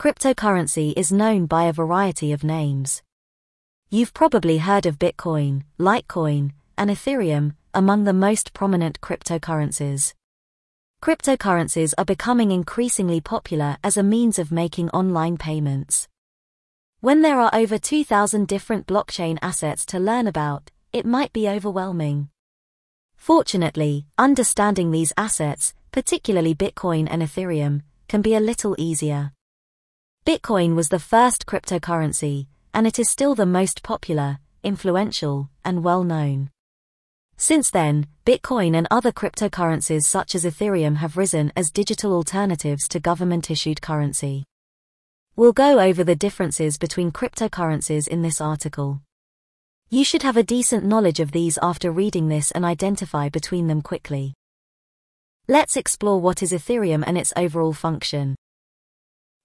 Cryptocurrency is known by a variety of names. You've probably heard of Bitcoin, Litecoin, and Ethereum, among the most prominent cryptocurrencies. Cryptocurrencies are becoming increasingly popular as a means of making online payments. When there are over 2,000 different blockchain assets to learn about, it might be overwhelming. Fortunately, understanding these assets, particularly Bitcoin and Ethereum, can be a little easier. Bitcoin was the first cryptocurrency, and it is still the most popular, influential, and well known. Since then, Bitcoin and other cryptocurrencies such as Ethereum have risen as digital alternatives to government issued currency. We'll go over the differences between cryptocurrencies in this article. You should have a decent knowledge of these after reading this and identify between them quickly. Let's explore what is Ethereum and its overall function.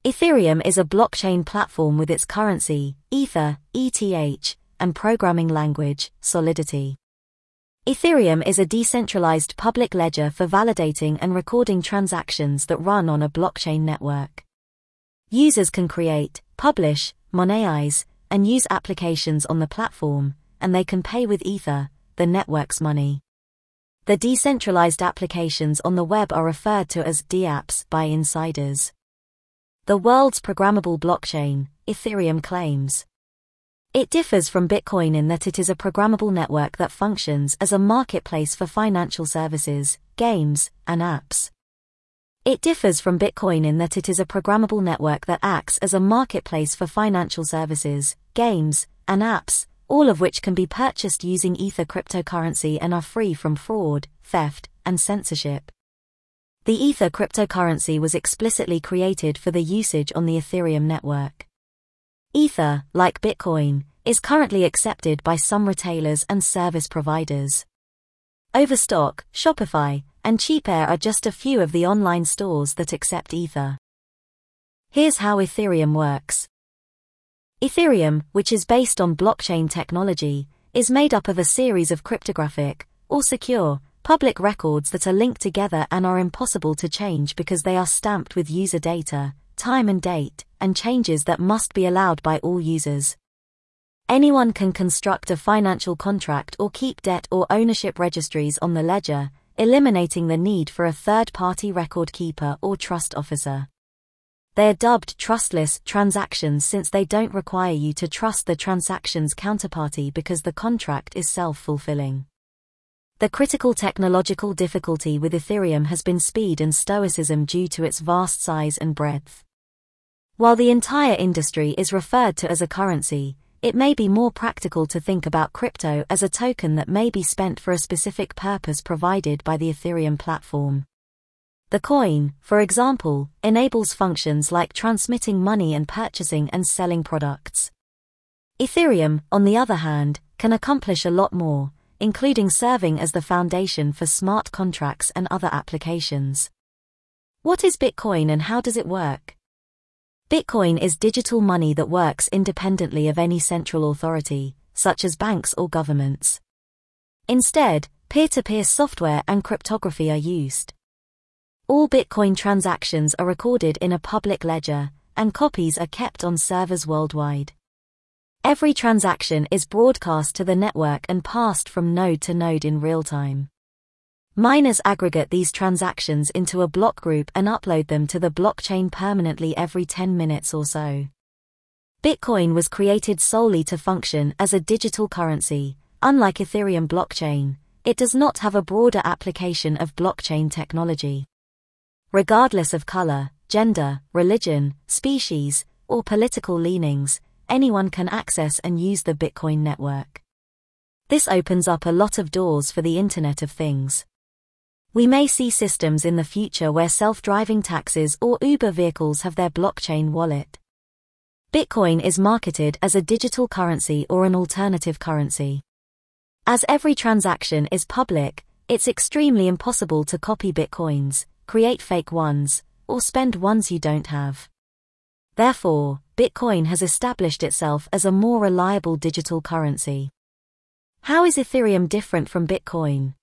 Ethereum is a blockchain platform with its currency, Ether, ETH, and programming language, Solidity. Ethereum is a decentralized public ledger for validating and recording transactions that run on a blockchain network. Users can create, publish, monetize, and use applications on the platform, and they can pay with Ether, the network's money. The decentralized applications on the web are referred to as dApps by insiders. The world's programmable blockchain, Ethereum claims. It differs from Bitcoin in that it is a programmable network that functions as a marketplace for financial services, games, and apps. It differs from Bitcoin in that it is a programmable network that acts as a marketplace for financial services, games, and apps, all of which can be purchased using Ether cryptocurrency and are free from fraud, theft, and censorship. The Ether cryptocurrency was explicitly created for the usage on the Ethereum network. Ether, like Bitcoin, is currently accepted by some retailers and service providers. Overstock, Shopify, and CheapAir are just a few of the online stores that accept Ether. Here's how Ethereum works. Ethereum, which is based on blockchain technology, is made up of a series of cryptographic, or secure, public records that are linked together and are impossible to change because they are stamped with user data, time and date, and changes that must be allowed by all users. Anyone can construct a financial contract or keep debt or ownership registries on the ledger, eliminating the need for a third party record keeper or trust officer. They are dubbed trustless transactions since they don't require you to trust the transaction's counterparty because the contract is self fulfilling. The critical technological difficulty with Ethereum has been speed and stoicism due to its vast size and breadth. While the entire industry is referred to as a currency, it may be more practical to think about crypto as a token that may be spent for a specific purpose provided by the Ethereum platform. The coin, for example, enables functions like transmitting money and purchasing and selling products. Ethereum, on the other hand, can accomplish a lot more, including serving as the foundation for smart contracts and other applications. What is Bitcoin and how does it work? Bitcoin is digital money that works independently of any central authority, such as banks or governments. Instead, peer-to-peer software and cryptography are used. All Bitcoin transactions are recorded in a public ledger, and copies are kept on servers worldwide. Every transaction is broadcast to the network and passed from node to node in real time. Miners aggregate these transactions into a block group and upload them to the blockchain permanently every 10 minutes or so. Bitcoin was created solely to function as a digital currency. Unlike Ethereum blockchain, it does not have a broader application of blockchain technology. Regardless of color, gender, religion, species, or political leanings, anyone can access and use the Bitcoin network. This opens up a lot of doors for the Internet of Things. We may see systems in the future where self-driving taxis or Uber vehicles have their blockchain wallet. Bitcoin is marketed as a digital currency or an alternative currency. As every transaction is public, it's extremely impossible to copy Bitcoins, create fake ones, or spend ones you don't have. Therefore, Bitcoin has established itself as a more reliable digital currency. How is Ethereum different from Bitcoin?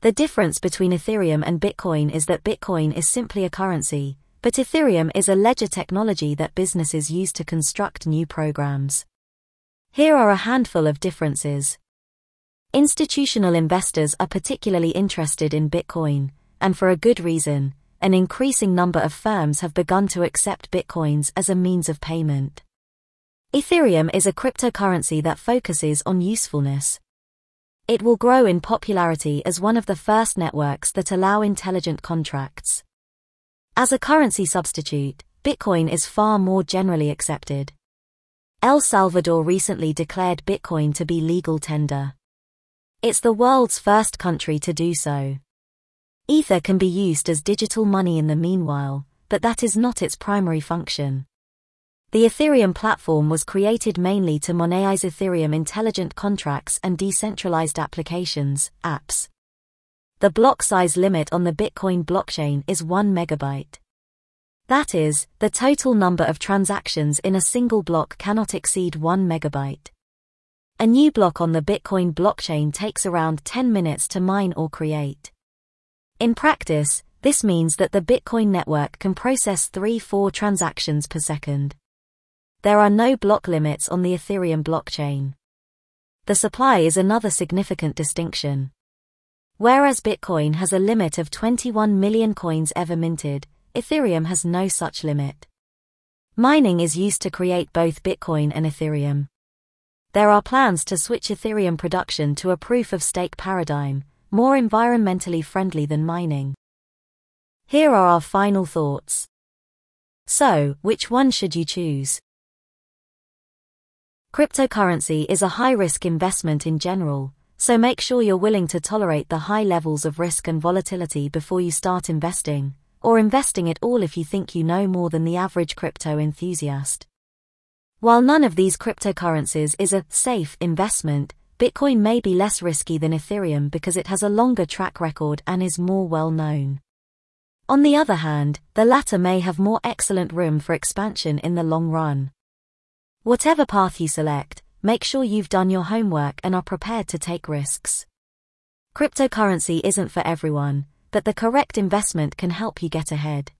The difference between Ethereum and Bitcoin is that Bitcoin is simply a currency, but Ethereum is a ledger technology that businesses use to construct new programs. Here are a handful of differences. Institutional investors are particularly interested in Bitcoin, and for a good reason. An increasing number of firms have begun to accept Bitcoins as a means of payment. Ethereum is a cryptocurrency that focuses on usefulness. It will grow in popularity as one of the first networks that allow intelligent contracts. As a currency substitute, Bitcoin is far more generally accepted. El Salvador recently declared Bitcoin to be legal tender. It's the world's first country to do so. Ether can be used as digital money in the meanwhile, but that is not its primary function. The Ethereum platform was created mainly to monetize Ethereum intelligent contracts and decentralized applications, apps. The block size limit on the Bitcoin blockchain is 1 megabyte. That is, the total number of transactions in a single block cannot exceed 1 megabyte. A new block on the Bitcoin blockchain takes around 10 minutes to mine or create. In practice, this means that the Bitcoin network can process 3-4 transactions per second. There are no block limits on the Ethereum blockchain. The supply is another significant distinction. Whereas Bitcoin has a limit of 21 million coins ever minted, Ethereum has no such limit. Mining is used to create both Bitcoin and Ethereum. There are plans to switch Ethereum production to a proof of stake paradigm, more environmentally friendly than mining. Here are our final thoughts. So, which one should you choose? Cryptocurrency is a high risk investment in general, so make sure you're willing to tolerate the high levels of risk and volatility before you start investing, or investing at all if you think you know more than the average crypto enthusiast. While none of these cryptocurrencies is a safe investment, Bitcoin may be less risky than Ethereum because it has a longer track record and is more well known. On the other hand, the latter may have more excellent room for expansion in the long run. Whatever path you select, make sure you've done your homework and are prepared to take risks. Cryptocurrency isn't for everyone, but the correct investment can help you get ahead.